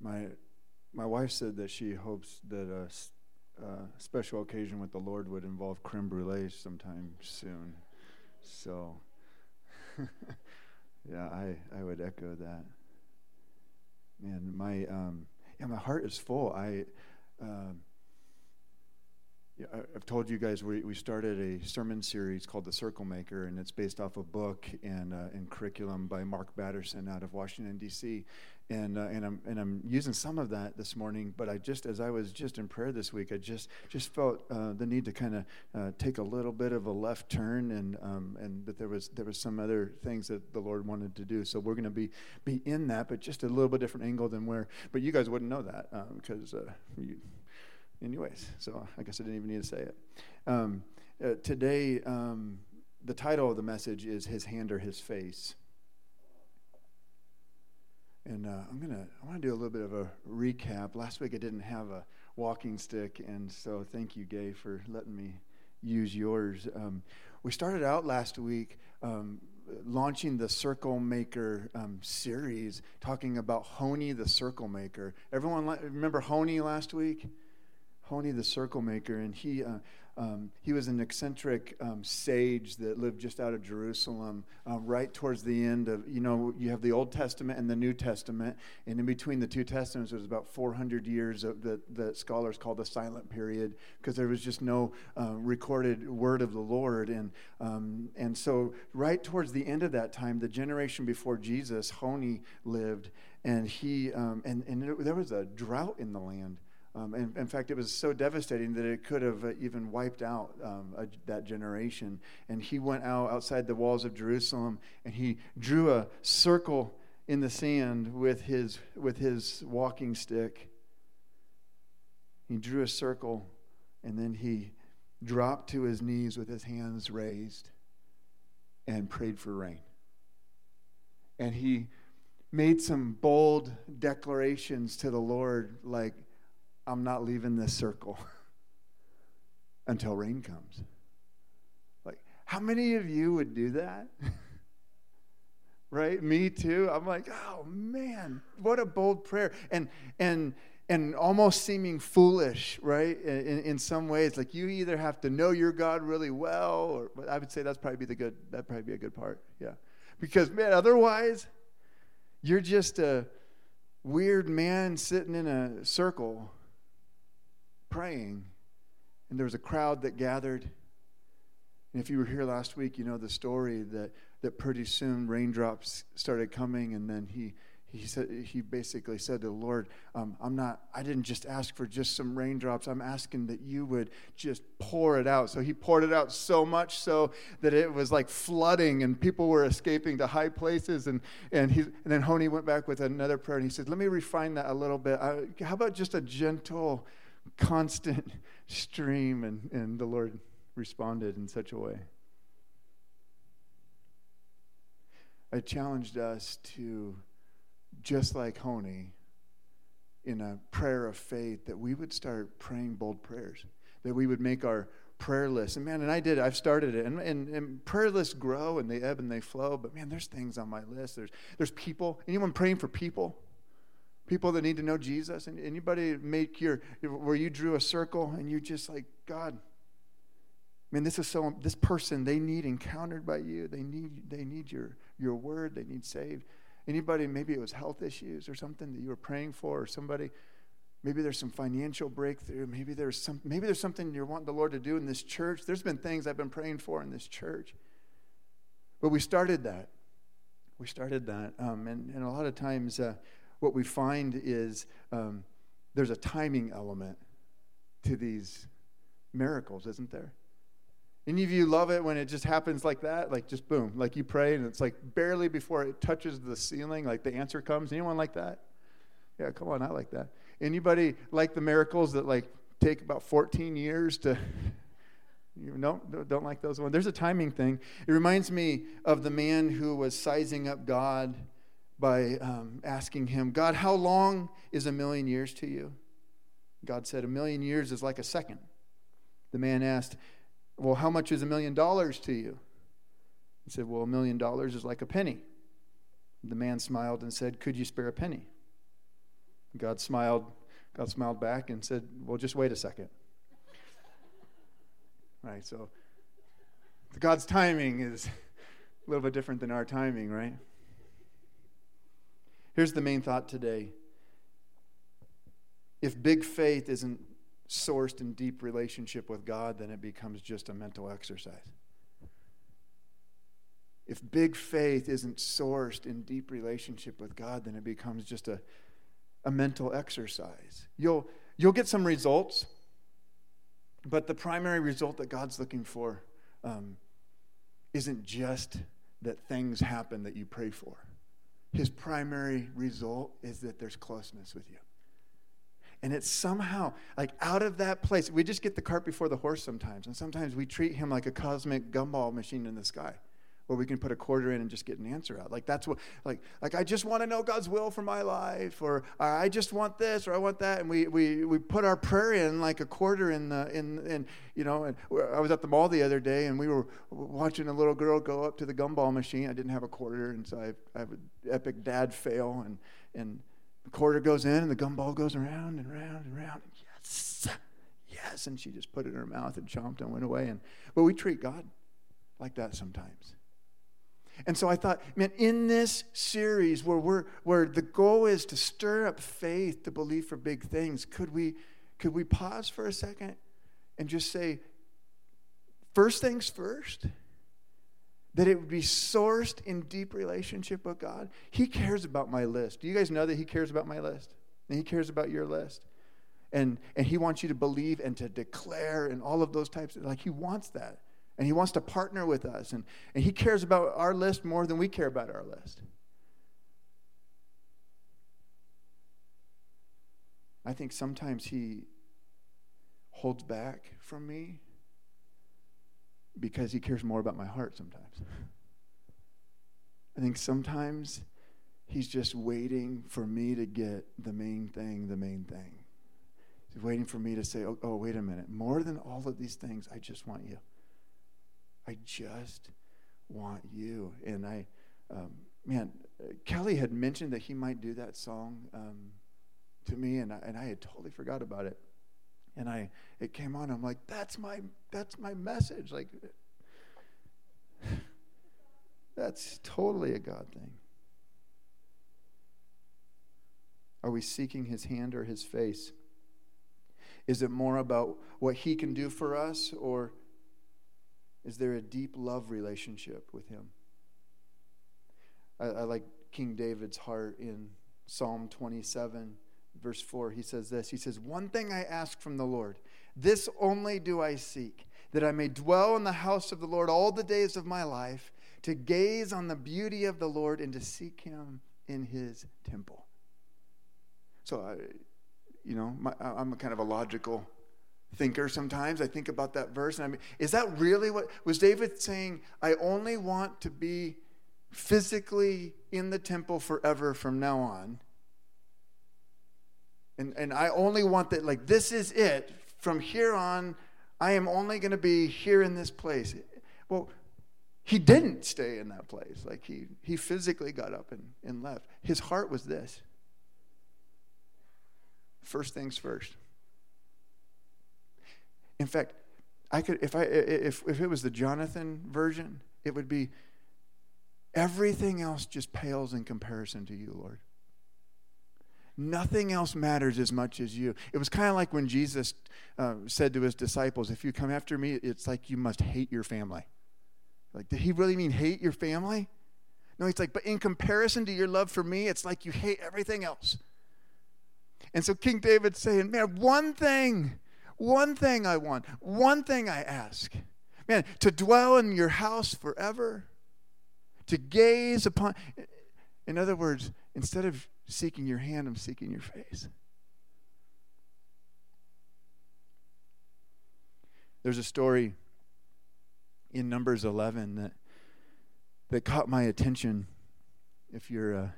my my wife said that she hopes that a, a special occasion with the Lord would involve creme brulee sometime soon. So, yeah, I, I would echo that. Man, my um, yeah, my heart is full. I. Um, yeah, I've told you guys we, we started a sermon series called The Circle Maker, and it's based off a book and, uh, and curriculum by Mark Batterson out of Washington, D.C. And, uh, and, I'm, and I'm using some of that this morning, but I just, as I was just in prayer this week, I just, just felt uh, the need to kind of uh, take a little bit of a left turn, and, um, and that there was, there was some other things that the Lord wanted to do. So we're going to be, be in that, but just a little bit different angle than where, but you guys wouldn't know that because um, you anyways, so I guess I didn't even need to say it. Um, uh, today, um, the title of the message is His Hand or His Face. And uh, I'm gonna I want to do a little bit of a recap. Last week I didn't have a walking stick, and so thank you, Gay, for letting me use yours. Um, we started out last week um, launching the Circle Maker um, series, talking about Honi the Circle Maker. Everyone remember Honi last week? Honi the circle maker, and he, uh, um, he was an eccentric um, sage that lived just out of Jerusalem, uh, right towards the end of, you know, you have the Old Testament and the New Testament, and in between the two Testaments, was about 400 years of the, the scholars call the silent period, because there was just no uh, recorded word of the Lord. And, um, and so, right towards the end of that time, the generation before Jesus, Honi lived, and he, um, and, and there was a drought in the land. Um, and in fact, it was so devastating that it could have uh, even wiped out um, a, that generation. And he went out outside the walls of Jerusalem and he drew a circle in the sand with his, with his walking stick. He drew a circle and then he dropped to his knees with his hands raised and prayed for rain. And he made some bold declarations to the Lord, like, I'm not leaving this circle until rain comes. Like, how many of you would do that? right? Me too. I'm like, oh man, what a bold prayer. And and and almost seeming foolish, right? In, in some ways, like you either have to know your God really well, or I would say that's probably be the good. That probably be a good part, yeah. Because man, otherwise, you're just a weird man sitting in a circle praying, and there was a crowd that gathered. And if you were here last week, you know the story that, that pretty soon raindrops started coming, and then he he said he basically said to the Lord, um, "I'm not. I didn't just ask for just some raindrops. I'm asking that you would just pour it out." So he poured it out so much so that it was like flooding, and people were escaping to high places. And and he and then Honi went back with another prayer, and he said, "Let me refine that a little bit. I, how about just a gentle?" Constant stream, and, and the Lord responded in such a way. I challenged us to, just like Honi, in a prayer of faith, that we would start praying bold prayers, that we would make our prayer list. And man, and I did, I've started it. And, and, and, prayer lists grow and they ebb and they flow, but man, there's things on my list. There's, there's people. Anyone praying for people? People that need to know Jesus? And anybody make your where you drew a circle and you just like God. Man, this is so. This person they need encountered by you. They need they need your your word. They need saved. Anybody? Maybe it was health issues or something that you were praying for, or somebody. Maybe there's some financial breakthrough. Maybe there's some. Maybe there's something you're wanting the Lord to do in this church. There's been things I've been praying for in this church. But we started that. We started that, um, and and a lot of times uh, what we find is um, there's a timing element to these miracles, isn't there? Any of you love it when it just happens like that? Like just boom, like you pray and it's like barely before it touches the ceiling, like the answer comes. Anyone like that? Yeah, come on, I like that. Anybody like the miracles that like take about 14 years to you know, don't like those ones. There's a timing thing. It reminds me of the man who was sizing up God by um, asking him, God, how long is a million years to you? God said, A million years is like a second. The man asked, Well, how much is a million dollars to you? He said, Well, a million dollars is like a penny. The man smiled and said, Could you spare a penny? God smiled. God smiled back and said, Well, just wait a second. right, so God's timing is a little bit different than our timing, right? Here's the main thought today. If big faith isn't sourced in deep relationship with God, then it becomes just a mental exercise. If big faith isn't sourced in deep relationship with God, then it becomes just a, a mental exercise. You'll, you'll get some results, but the primary result that God's looking for um, isn't just that things happen that you pray for. His primary result is that there's closeness with you. And it's somehow like out of that place. We just get the cart before the horse sometimes. And sometimes we treat him like a cosmic gumball machine in the sky where we can put a quarter in and just get an answer out. Like that's what like like I just want to know God's will for my life, or I just want this, or I want that, and we we we put our prayer in like a quarter in the in in you know. And I was at the mall the other day, and we were watching a little girl go up to the gumball machine. I didn't have a quarter, and so I, I have an epic dad fail, and and the quarter goes in, and the gumball goes around and round and round. And yes, yes, and she just put it in her mouth and chomped and went away. And but we treat God like that sometimes. And so I thought, man, in this series where we're where the goal is to stir up faith to believe for big things, could we could we pause for a second and just say, first things first? That it would be sourced in deep relationship with God. He cares about my list. Do you guys know that He cares about my list? And He cares about your list. And, and He wants you to believe and to declare and all of those types. Like He wants that and He wants to partner with us. And, and He cares about our list more than we care about our list. I think sometimes He holds back from me because He cares more about my heart sometimes. I think sometimes He's just waiting for me to get the main thing, the main thing. He's waiting for me to say, oh, oh, wait a minute. More than all of these things, I just want you. I just want you. And I, um, man, Kelly had mentioned that he might do that song um, to me, and I, and I had totally forgot about it. And I, it came on. I'm like, that's my, that's my message. Like, that's totally a God thing. Are we seeking His hand or His face? Is it more about what He can do for us, or is there a deep love relationship with Him? I, I like King David's heart in Psalm 27, verse 4. He says this He says, One thing I ask from the Lord, this only do I seek, that I may dwell in the house of the Lord all the days of my life, to gaze on the beauty of the Lord and to seek Him in His temple. So, I, you know, my, I'm kind of a logical thinker sometimes. I think about that verse and I mean, is that really what was David saying? I only want to be physically in the temple forever from now on. And, and I only want that, like, this is it. From here on, I am only going to be here in this place. Well, he didn't stay in that place. Like, he, he physically got up and, and left. His heart was this first things first. In fact, I could if I if if it was the Jonathan version, it would be everything else just pales in comparison to you, Lord. Nothing else matters as much as you. It was kind of like when Jesus uh, said to his disciples, If you come after me, it's like you must hate your family. Like, did he really mean hate your family? No, he's like, But in comparison to your love for me, it's like you hate everything else. And so King David's saying, Man, one thing one thing I want, one thing I ask. Man, to dwell in your house forever, to gaze upon. In other words, instead of seeking your hand, I'm seeking your face. There's a story in Numbers 11 that that caught my attention. If you're, uh,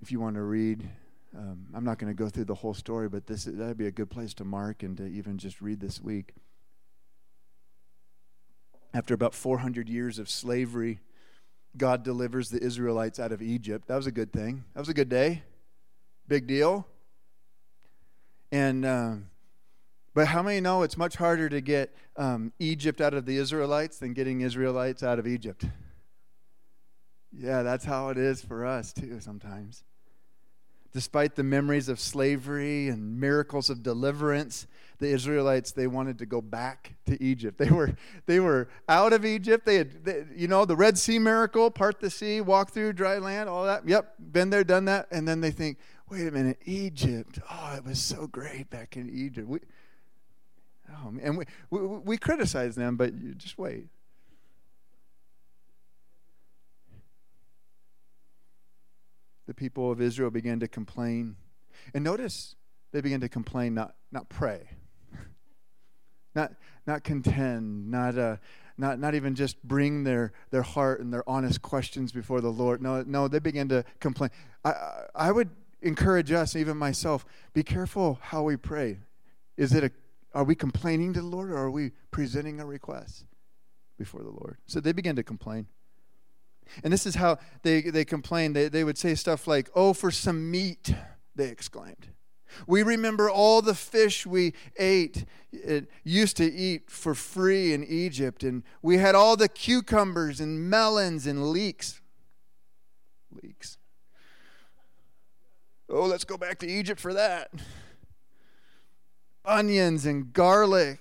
if you want to read um, I'm not going to go through the whole story, but this that'd be a good place to mark and to even just read this week. After about 400 years of slavery, God delivers the Israelites out of Egypt. That was a good thing. That was a good day. Big deal. And uh, but how many know it's much harder to get um, Egypt out of the Israelites than getting Israelites out of Egypt? Yeah, that's how it is for us too sometimes. Despite the memories of slavery and miracles of deliverance, the Israelites they wanted to go back to Egypt. They were they were out of Egypt. They had they, you know the Red Sea miracle, part the sea, walk through dry land, all that. Yep, been there, done that. And then they think, wait a minute, Egypt. Oh, it was so great back in Egypt. We, oh, and we, we we criticize them, but you just wait. The people of Israel began to complain. And notice they began to complain, not, not pray, not, not contend, not, uh, not, not even just bring their, their heart and their honest questions before the Lord. No, no, they began to complain. I, I would encourage us, even myself, be careful how we pray. Is it a, are we complaining to the Lord or are we presenting a request before the Lord? So they began to complain. And this is how they, they complained. They, they would say stuff like, Oh, for some meat, they exclaimed. We remember all the fish we ate, used to eat for free in Egypt, and we had all the cucumbers and melons and leeks. Leeks. Oh, let's go back to Egypt for that. Onions and garlic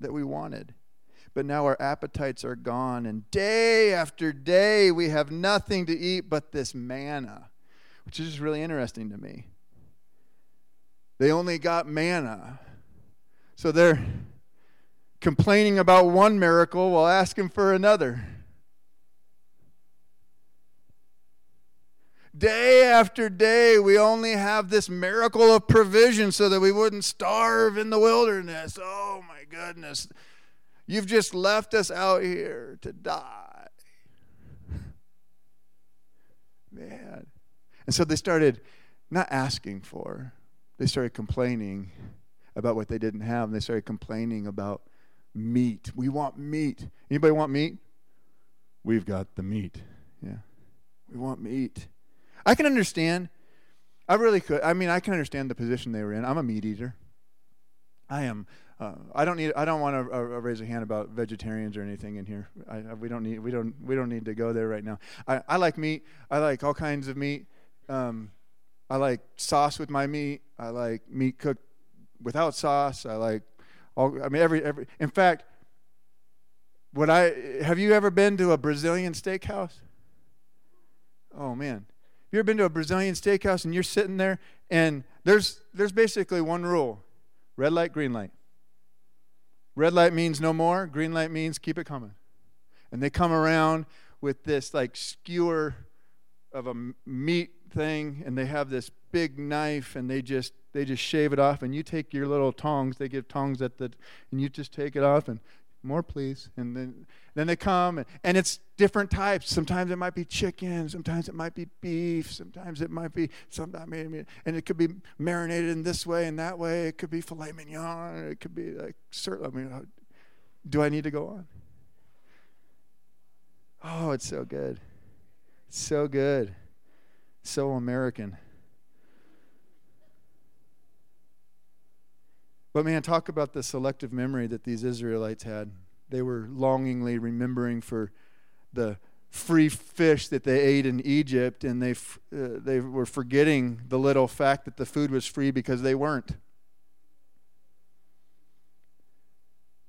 that we wanted but now our appetites are gone, and day after day we have nothing to eat but this manna, which is really interesting to me. They only got manna. So they're complaining about one miracle while asking for another. Day after day, we only have this miracle of provision so that we wouldn't starve in the wilderness. Oh my goodness. You've just left us out here to die. Man. And so they started not asking for, they started complaining about what they didn't have. And they started complaining about meat. We want meat. Anybody want meat? We've got the meat. Yeah. We want meat. I can understand. I really could. I mean, I can understand the position they were in. I'm a meat eater. I am uh, I don't need. I don't want to uh, raise a hand about vegetarians or anything in here. I, I, we don't need. We don't. We don't need to go there right now. I, I like meat. I like all kinds of meat. Um, I like sauce with my meat. I like meat cooked without sauce. I like all. I mean, every every. In fact, what I have you ever been to a Brazilian steakhouse? Oh man, have you ever been to a Brazilian steakhouse and you're sitting there and there's there's basically one rule: red light, green light. Red light means no more, green light means keep it coming. And they come around with this like skewer of a meat thing and they have this big knife and they just they just shave it off and you take your little tongs they give tongs at the and you just take it off and more please. And then then they come and, and it's different types. Sometimes it might be chicken sometimes it might be beef sometimes it might be sometimes and it could be marinated in this way and that way. It could be filet mignon it could be like certain i mean uh, do i need to go on? Oh it's so good. So good. So american But man, talk about the selective memory that these Israelites had. They were longingly remembering for the free fish that they ate in Egypt, and they, uh, they were forgetting the little fact that the food was free because they weren't.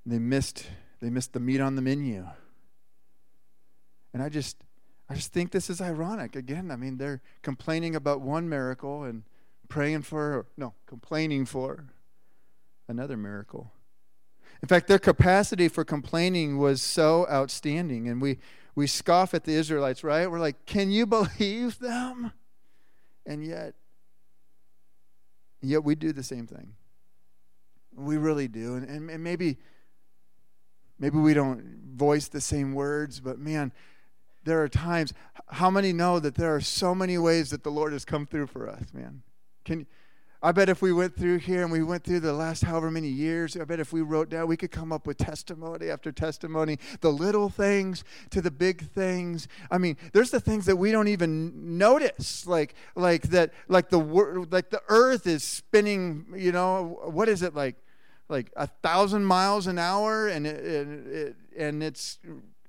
They missed, they missed the meat on the menu. And I just, I just think this is ironic. Again, I mean, they're complaining about one miracle and praying for, no, complaining for another miracle. In fact, their capacity for complaining was so outstanding. And we, we scoff at the Israelites, right? We're like, can you believe them? And yet, yet we do the same thing. We really do. And, and, and maybe, maybe we don't voice the same words, but man, there are times. How many know that there are so many ways that the Lord has come through for us, man? Can I bet if we went through here and we went through the last however many years, I bet if we wrote down, we could come up with testimony after testimony, the little things to the big things. I mean, there's the things that we don't even notice, like like that, like the like the Earth is spinning. You know, what is it like? Like a thousand miles an hour, and it, it, and it's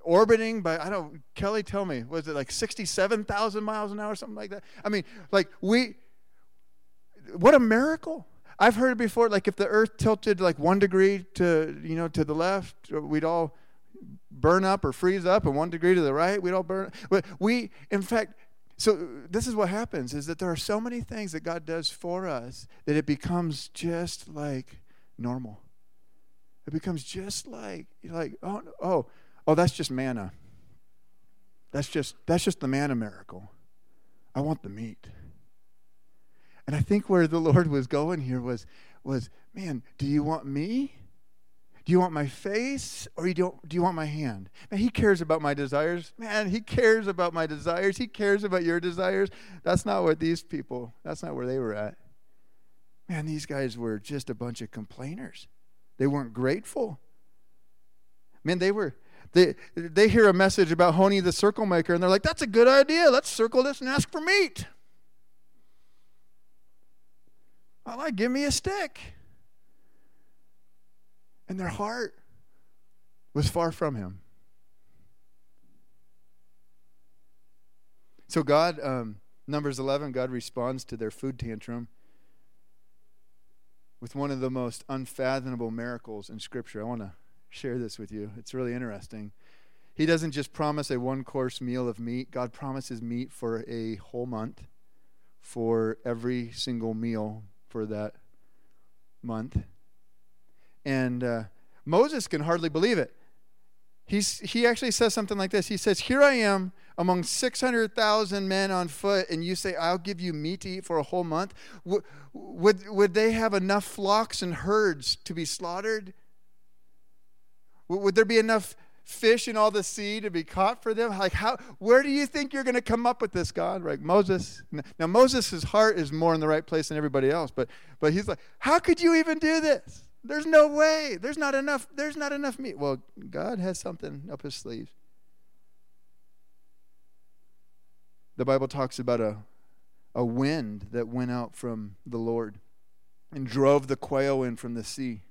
orbiting by I don't. Kelly, tell me, was it like sixty-seven thousand miles an hour, something like that? I mean, like we what a miracle. I've heard it before, like if the earth tilted like one degree to, you know, to the left, we'd all burn up or freeze up, and one degree to the right, we'd all burn. But we, in fact, so this is what happens is that there are so many things that God does for us that it becomes just like normal. It becomes just like like oh oh oh that's just manna. That's just that's just the manna miracle. I want the meat. And I think where the Lord was going here was, was man, do you want me? Do you want my face or you don't, do you want my hand? Man, he cares about my desires. Man, he cares about my desires. He cares about your desires. That's not what these people, that's not where they were at. Man, these guys were just a bunch of complainers. They weren't grateful. Man, they were, they, they hear a message about Honi the circle maker and they're like, that's a good idea. Let's circle this and ask for meat. I like, give me a stick. And their heart was far from him. So, God, um, Numbers 11, God responds to their food tantrum with one of the most unfathomable miracles in Scripture. I want to share this with you. It's really interesting. He doesn't just promise a one course meal of meat, God promises meat for a whole month for every single meal for that month. And uh, Moses can hardly believe it. He's, he actually says something like this He says, Here I am among 600,000 men on foot, and you say, I'll give you meat to eat for a whole month. W- would, would they have enough flocks and herds to be slaughtered? W- would there be enough fish in all the sea to be caught for them? Like how where do you think you're going to come up with this, God? Right, Moses. Now Moses' heart is more in the right place than everybody else, but but he's like, how could you even do this? There's no way. There's not enough. There's not enough meat. Well, God has something up his sleeve. The Bible talks about a a wind that went out from the Lord and drove the quail in from the sea.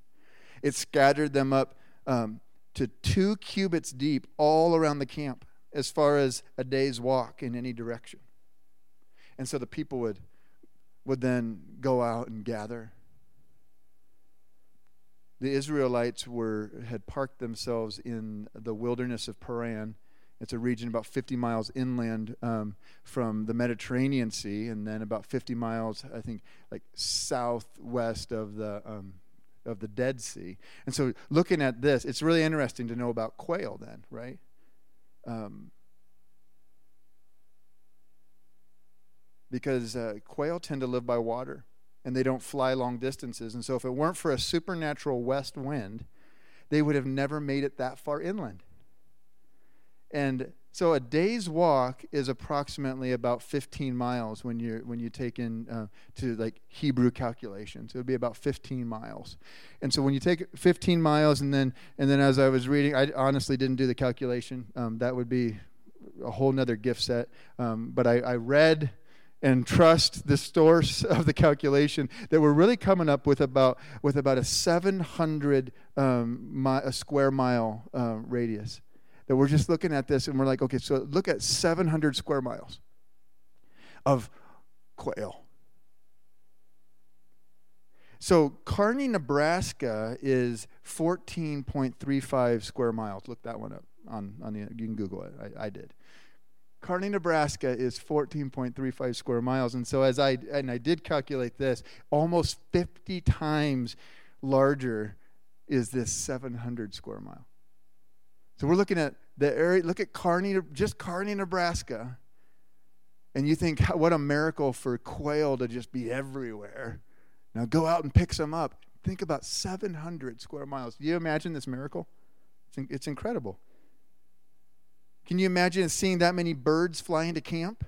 It scattered them up um, to two cubits deep all around the camp, as far as a day's walk in any direction. And so the people would, would then go out and gather. The Israelites were, had parked themselves in the wilderness of Paran. It's a region about 50 miles inland um, from the Mediterranean Sea, and then about 50 miles, I think, like southwest of the um, of the Dead Sea. And so, looking at this, it's really interesting to know about quail, then, right? Um, because uh, quail tend to live by water and they don't fly long distances. And so, if it weren't for a supernatural west wind, they would have never made it that far inland. And so a day's walk is approximately about 15 miles when you when you take in uh, to like Hebrew calculations. It would be about 15 miles. And so when you take 15 miles and then and then as I was reading, I honestly didn't do the calculation. Um, that would be a whole nother gift set. Um, but I, I read and trust the source of the calculation that we're really coming up with about with about a 700 um, mi- a square mile uh, radius that we're just looking at this and we're like, okay, so look at 700 square miles of quail. So Kearney, Nebraska is 14.35 square miles. Look that one up on, on the, you can Google it. I, I did. Kearney, Nebraska is 14.35 square miles. And so as I, and I did calculate this, almost 50 times larger is this 700 square mile. So we're looking at the area, look at Kearney, just Kearney, Nebraska. And you think, what a miracle for quail to just be everywhere. Now go out and pick some up. Think about 700 square miles. Do you imagine this miracle? It's, it's incredible. Can you imagine seeing that many birds fly into camp?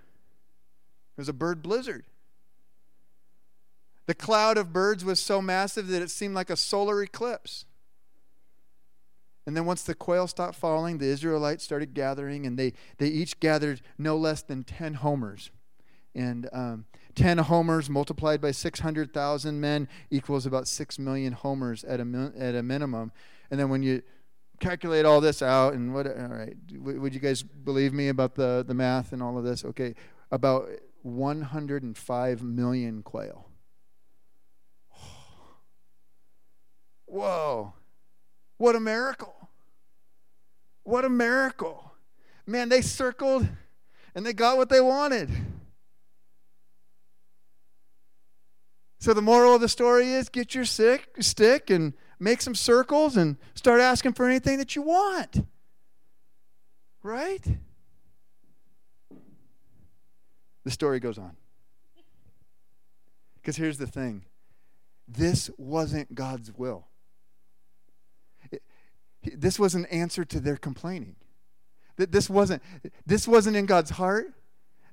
There's a bird blizzard. The cloud of birds was so massive that it seemed like a solar eclipse. And then once the quail stopped falling, the Israelites started gathering, and they, they each gathered no less than 10 homers. And um, 10 homers multiplied by 600,000 men equals about 6 million homers at a, at a minimum. And then when you calculate all this out, and what, all right, would you guys believe me about the, the math and all of this? Okay, about 105 million quail. Whoa. What a miracle. What a miracle. Man, they circled and they got what they wanted. So the moral of the story is get your sick, stick and make some circles and start asking for anything that you want. Right? The story goes on. Because here's the thing this wasn't God's will. This was an answer to their complaining. That This wasn't, this wasn't in God's heart.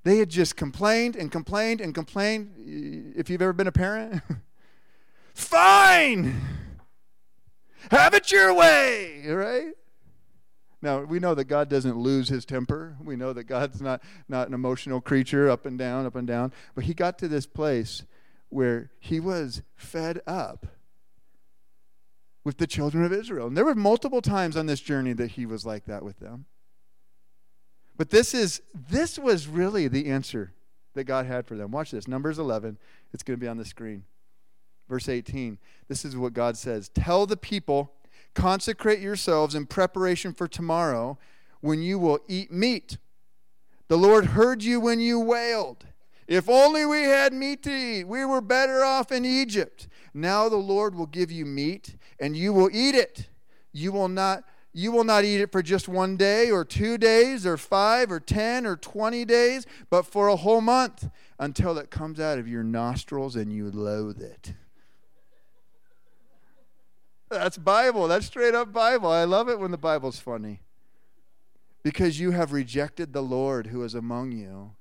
They had just complained and complained and complained. If you've ever been a parent, fine, have it your way, right? Now, we know that God doesn't lose his temper. We know that God's not, not an emotional creature, up and down, up and down. But he got to this place where he was fed up with the children of Israel. And there were multiple times on this journey that he was like that with them. But this is this was really the answer that God had for them. Watch this. Numbers 11. It's going to be on the screen. Verse 18. This is what God says. Tell the people, consecrate yourselves in preparation for tomorrow when you will eat meat. The Lord heard you when you wailed. If only we had meat to eat. We were better off in Egypt. Now the Lord will give you meat and you will eat it. You will not you will not eat it for just one day or two days or five or ten or twenty days, but for a whole month until it comes out of your nostrils and you loathe it. That's Bible. That's straight up Bible. I love it when the Bible's funny. Because you have rejected the Lord who is among you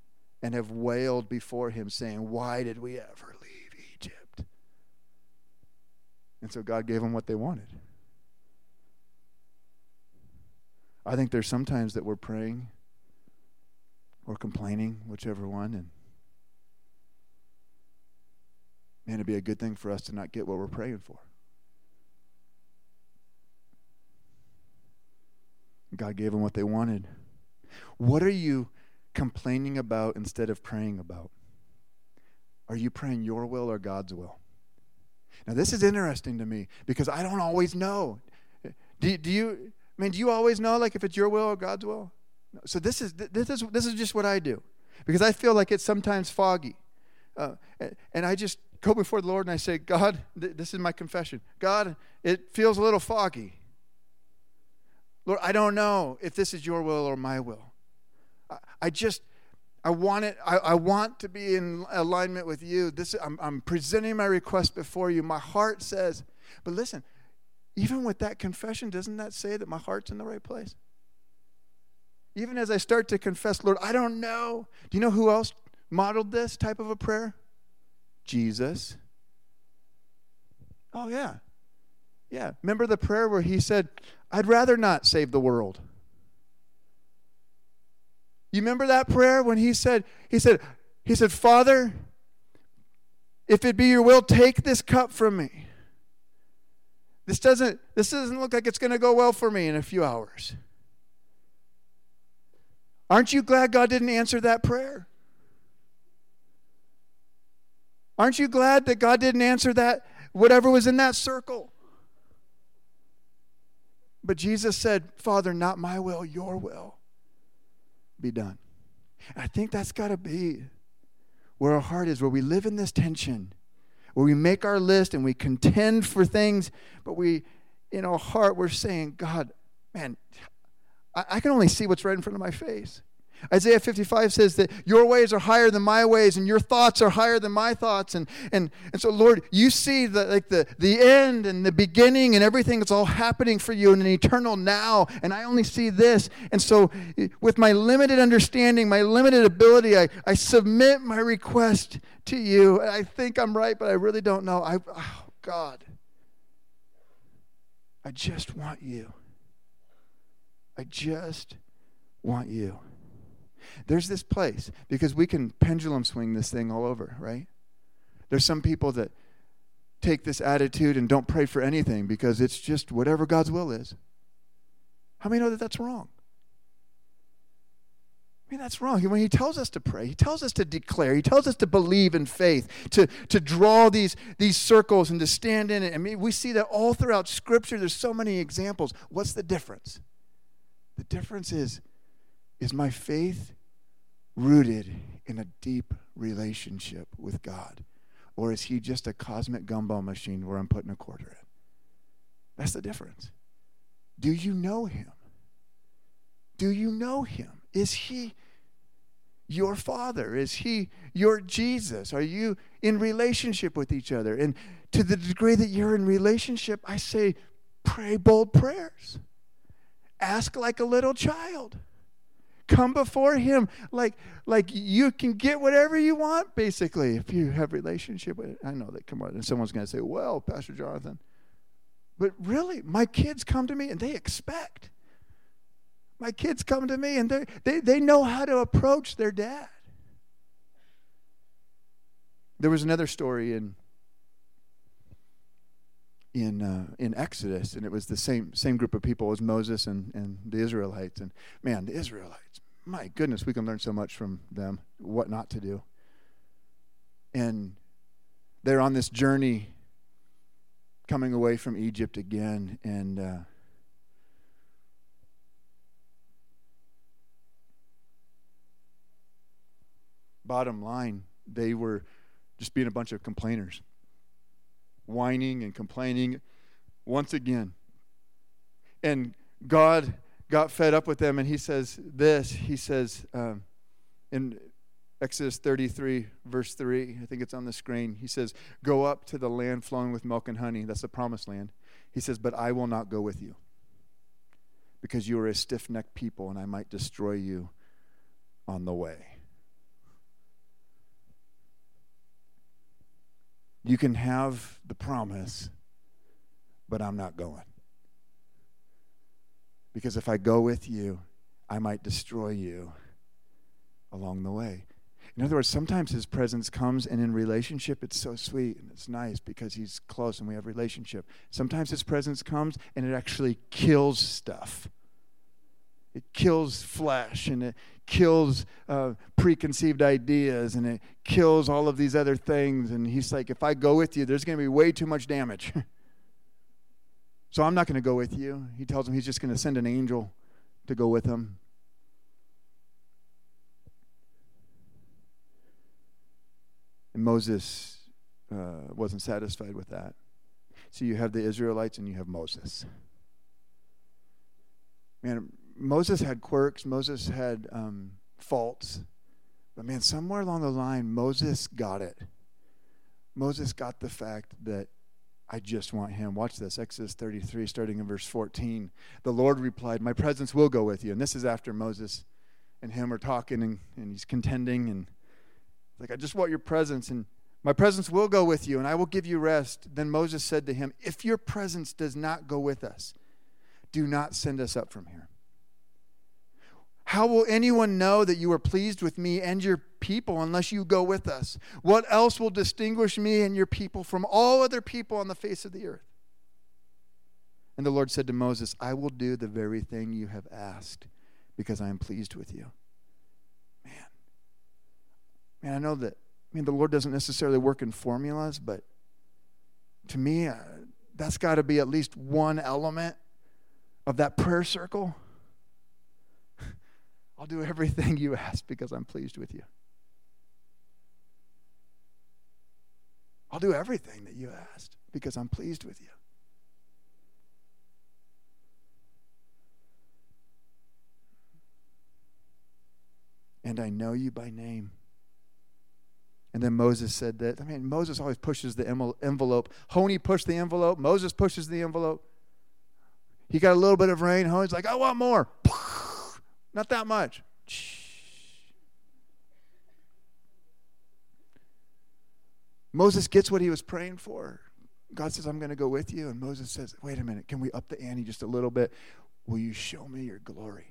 and have wailed before him, saying, Why did we ever? And so God gave them what they wanted. I think there's sometimes that we're praying or complaining, whichever one, and man, it'd be a good thing for us to not get what we're praying for. God gave them what they wanted. What are you complaining about instead of praying about? Are you praying your will or God's will? Now, this is interesting to me because I don't always know. Do, do you I mean, do you always know like if it's your will or God's will? So this is this is this is just what I do because I feel like it's sometimes foggy, uh, and I just go before the Lord and I say, God, th- this is my confession. God, it feels a little foggy. Lord, I don't know if this is your will or my will. I, I just I want it. I, I, want to be in alignment with you. This I'm, I'm presenting my request before you. My heart says, but listen, even with that confession, doesn't that say that my heart's in the right place? Even as I start to confess, Lord, I don't know. Do you know who else modeled this type of a prayer? Jesus. Oh, yeah. Yeah. Remember the prayer where he said, I'd rather not save the world. You remember that prayer when he said, he said, he said, Father, if it be your will, take this cup from me. This doesn't, this doesn't look like it's going to go well for me in a few hours. Aren't you glad God didn't answer that prayer? Aren't you glad that God didn't answer that, whatever was in that circle? But Jesus said, Father, not my will, your will be done. And I think that's got to be where our heart is, where we live in this tension where we make our list and we contend for things, but we, in our heart, we're saying, God, man, I, I can only see what's right in front of my face. Isaiah 55 says that your ways are higher than my ways and your thoughts are higher than my thoughts. And, and, and so, Lord, you see the, like the, the end and the beginning and everything that's all happening for you in an eternal now. And I only see this. And so, with my limited understanding, my limited ability, I, I submit my request to you. I think I'm right, but I really don't know. I, oh, God, I just want you. I just want you. There's this place because we can pendulum swing this thing all over, right? There's some people that take this attitude and don't pray for anything because it's just whatever God's will is. How many know that that's wrong? I mean, that's wrong. When he tells us to pray, he tells us to declare, he tells us to believe in faith, to, to draw these, these circles and to stand in it. I mean, we see that all throughout Scripture. There's so many examples. What's the difference? The difference is, is my faith rooted in a deep relationship with God? Or is he just a cosmic gumball machine where I'm putting a quarter in? That's the difference. Do you know him? Do you know him? Is he your father? Is he your Jesus? Are you in relationship with each other? And to the degree that you're in relationship, I say, pray bold prayers. Ask like a little child come before him like like you can get whatever you want basically if you have relationship with it. i know that come on and someone's going to say well pastor jonathan but really my kids come to me and they expect my kids come to me and they they, they know how to approach their dad there was another story in in uh, in Exodus, and it was the same same group of people as Moses and, and the Israelites. And man, the Israelites, my goodness, we can learn so much from them, what not to do. And they're on this journey coming away from Egypt again, and uh, bottom line, they were just being a bunch of complainers whining and complaining once again. And God got fed up with them, and he says this. He says um, in Exodus 33, verse 3, I think it's on the screen. He says, Go up to the land flowing with milk and honey. That's the promised land. He says, But I will not go with you because you are a stiff necked people, and I might destroy you on the way. You can have the promise, but I'm not going. Because if I go with you, I might destroy you along the way. In other words, sometimes his presence comes, and in relationship, it's so sweet and it's nice because he's close and we have relationship. Sometimes his presence comes, and it actually kills stuff. It kills flesh and it kills uh, preconceived ideas and it kills all of these other things. And he's like, if I go with you, there's going to be way too much damage. so I'm not going to go with you. He tells him he's just going to send an angel to go with him. And Moses uh, wasn't satisfied with that. So you have the Israelites and you have Moses. Man, Moses had quirks, Moses had um, faults. But man, somewhere along the line, Moses got it. Moses got the fact that I just want him. Watch this Exodus 33, starting in verse 14. The Lord replied, My presence will go with you. And this is after Moses and him are talking and, and he's contending. And like, I just want your presence. And my presence will go with you and I will give you rest. Then Moses said to him, If your presence does not go with us, do not send us up from here. How will anyone know that you are pleased with me and your people unless you go with us? What else will distinguish me and your people from all other people on the face of the earth? And the Lord said to Moses, I will do the very thing you have asked because I am pleased with you. Man. Man, I know that, I mean, the Lord doesn't necessarily work in formulas, but to me, uh, that's got to be at least one element of that prayer circle I'll do everything you ask because I'm pleased with you. I'll do everything that you asked because I'm pleased with you. and I know you by name. And then Moses said that. I mean, Moses always pushes the envelope. Honi pushed the envelope. Moses pushes the envelope. He got a little bit of rain. Honi's like, I want more. Not that much. Moses gets what he was praying for. God says, I'm going to go with you. And Moses says, Wait a minute, can we up the ante just a little bit? Will you show me your glory?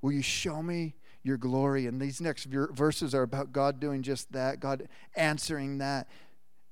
Will you show me your glory? And these next verses are about God doing just that, God answering that.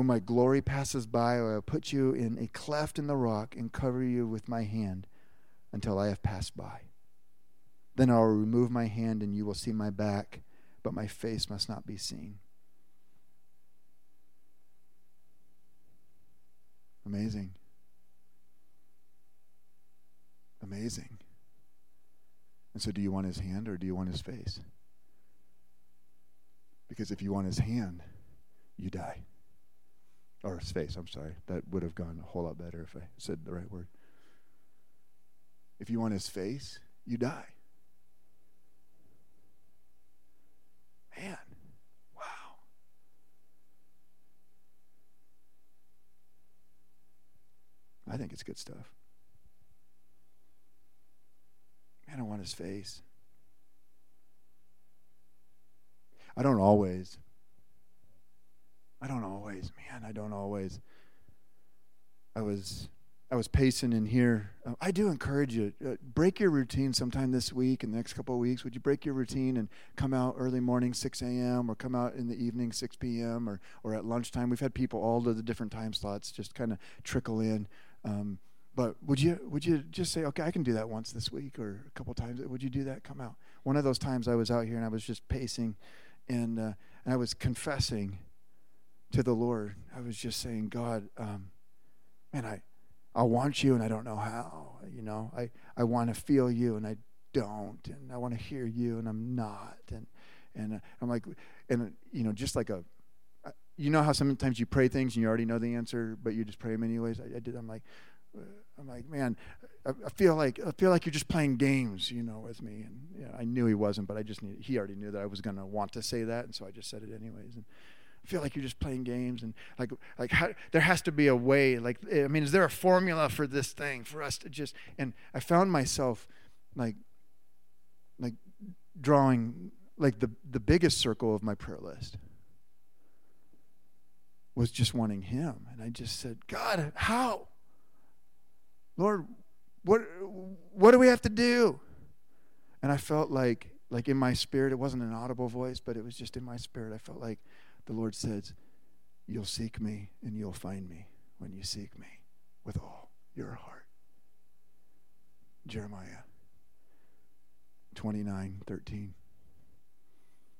When my glory passes by, I will put you in a cleft in the rock and cover you with my hand until I have passed by. Then I will remove my hand and you will see my back, but my face must not be seen. Amazing. Amazing. And so, do you want his hand or do you want his face? Because if you want his hand, you die. Or his face, I'm sorry. That would have gone a whole lot better if I said the right word. If you want his face, you die. Man, wow. I think it's good stuff. Man, I want his face. I don't always. I don't always. Man, I don't always. I was I was pacing in here. Uh, I do encourage you uh, break your routine sometime this week and the next couple of weeks. Would you break your routine and come out early morning 6 a.m. or come out in the evening 6 p.m. or or at lunchtime? We've had people all to the different time slots just kind of trickle in. Um, but would you would you just say, okay, I can do that once this week or a couple times? Would you do that? Come out. One of those times I was out here and I was just pacing, and uh, and I was confessing to the Lord. I was just saying, God, um, man, I I want you and I don't know how. You know, I I want to feel you and I don't, and I want to hear you and I'm not, and and uh, I'm like, and you know, just like a you know how sometimes you pray things and you already know the answer, but you just pray them anyways. I, I did. I'm like, I'm like, man, I, I, feel like I feel like you're just playing games, you know, with me. And yeah, I knew he wasn't, but I just knew he already knew that I was to want to say that, and so I just said it anyways. And feel like you're just playing games, and like like how, there has to be a way. Like I mean, is there a formula for this thing for us to just? And I found myself like like drawing like the the biggest circle of my prayer list was just wanting him and i just said god how Lord, what what do we have to do? And I felt like like in my spirit, it wasn't an audible voice, but it was just in my spirit. I felt like the Lord says, You'll seek me and you'll find me when you seek me with all your heart. Jeremiah 29, 13.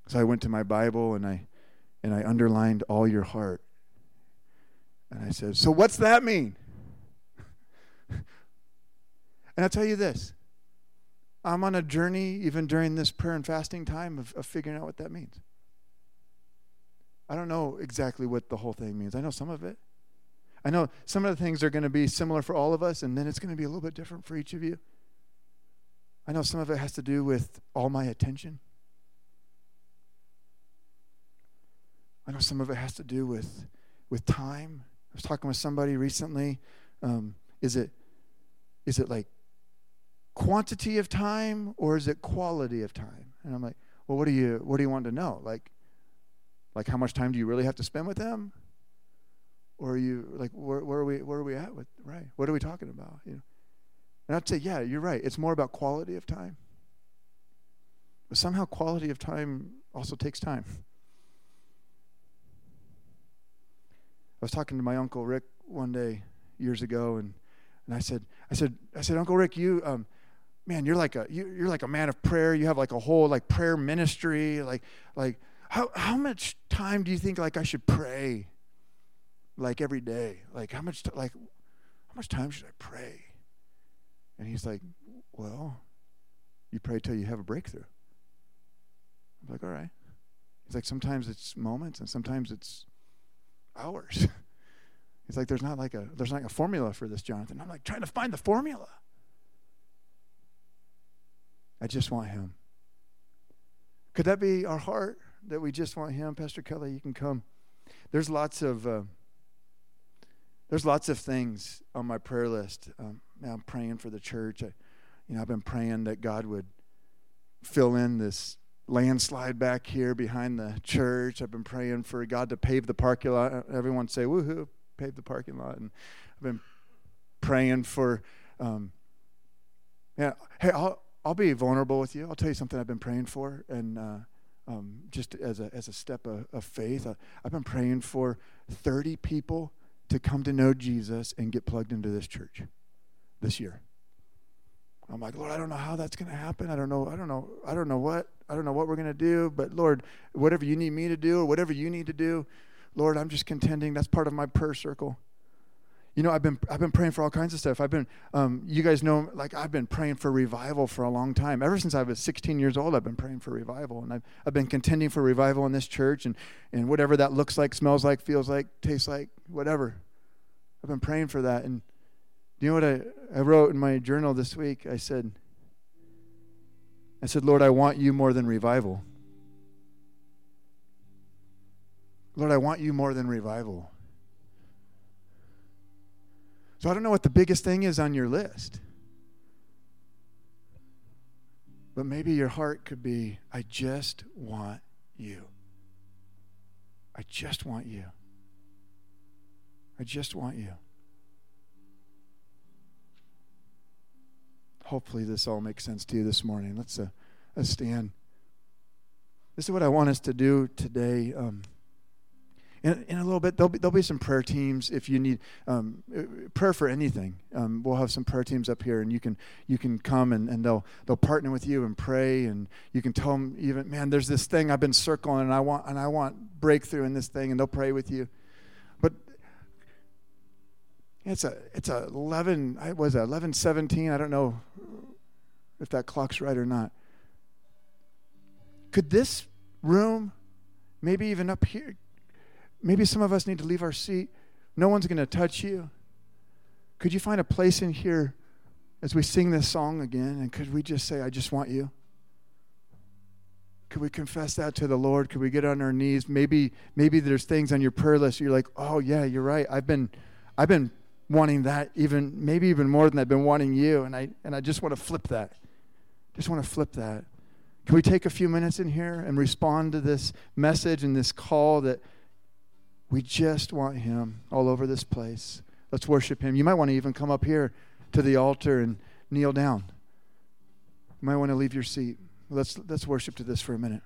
So I went to my Bible and I and I underlined all your heart. And I said, So what's that mean? And I'll tell you this I'm on a journey, even during this prayer and fasting time, of, of figuring out what that means. I don't know exactly what the whole thing means. I know some of it. I know some of the things are going to be similar for all of us, and then it's going to be a little bit different for each of you. I know some of it has to do with all my attention. I know some of it has to do with with time. I was talking with somebody recently. Um, is it is it like quantity of time or is it quality of time? And I'm like, well, what do you what do you want to know? Like, like how much time do you really have to spend with them? Or are you like where, where are we where are we at with right? What are we talking about? You know? And I'd say, yeah, you're right. It's more about quality of time. But somehow quality of time also takes time. I was talking to my uncle Rick one day years ago, and, and I said, I said, I said, Uncle Rick, you um, man, you're like a you, are like a man of prayer. You have like a whole like prayer ministry. Like like how, how much time do you think like I should pray? Like every day? Like how much, like, how much time should I pray? And he's like, well, you pray till you have a breakthrough. I'm like, all right. He's like, sometimes it's moments and sometimes it's hours. He's like, there's not like a there's not like a formula for this, Jonathan. I'm like trying to find the formula. I just want him. Could that be our heart that we just want him, Pastor Kelly? You can come. There's lots of uh, there's lots of things on my prayer list. Um, I'm praying for the church. I, you know, I've been praying that God would fill in this landslide back here behind the church. I've been praying for God to pave the parking lot. Everyone say, woohoo, pave the parking lot. And I've been praying for, um, yeah, hey, I'll, I'll be vulnerable with you. I'll tell you something I've been praying for. And uh, um, just as a, as a step of, of faith, uh, I've been praying for 30 people to come to know Jesus and get plugged into this church this year. I'm like, Lord, I don't know how that's going to happen. I don't know. I don't know. I don't know what. I don't know what we're going to do. But Lord, whatever you need me to do or whatever you need to do, Lord, I'm just contending. That's part of my prayer circle. You know, I've been I've been praying for all kinds of stuff. I've been, um, you guys know, like I've been praying for revival for a long time. Ever since I was 16 years old, I've been praying for revival, and I've I've been contending for revival in this church, and and whatever that looks like, smells like, feels like, tastes like, whatever. I've been praying for that, and do you know what I, I wrote in my journal this week? I said, I said, Lord, I want you more than revival. Lord, I want you more than revival. So I don't know what the biggest thing is on your list. But maybe your heart could be I just want you. I just want you. I just want you. Hopefully, this all makes sense to you this morning. Let's, uh, let's stand. This is what I want us to do today. Um, in, in a little bit, there'll be, there'll be some prayer teams if you need um, prayer for anything. Um, we'll have some prayer teams up here, and you can you can come and, and they'll they'll partner with you and pray, and you can tell them even, man, there's this thing I've been circling, and I want and I want breakthrough in this thing, and they'll pray with you. But it's a it's a eleven. I was it eleven seventeen. I don't know if that clock's right or not. Could this room, maybe even up here, maybe some of us need to leave our seat. No one's going to touch you. Could you find a place in here as we sing this song again? And could we just say, I just want you? Could we confess that to the Lord? Could we get on our knees? Maybe, maybe there's things on your prayer list you're like, oh yeah, you're right. I've been I've been wanting that even maybe even more than I've been wanting you and I and I just want to flip that. Just want to flip that. Can we take a few minutes in here and respond to this message and this call that we just want him all over this place. Let's worship him. You might want to even come up here to the altar and kneel down. You might want to leave your seat. Let's let's worship to this for a minute.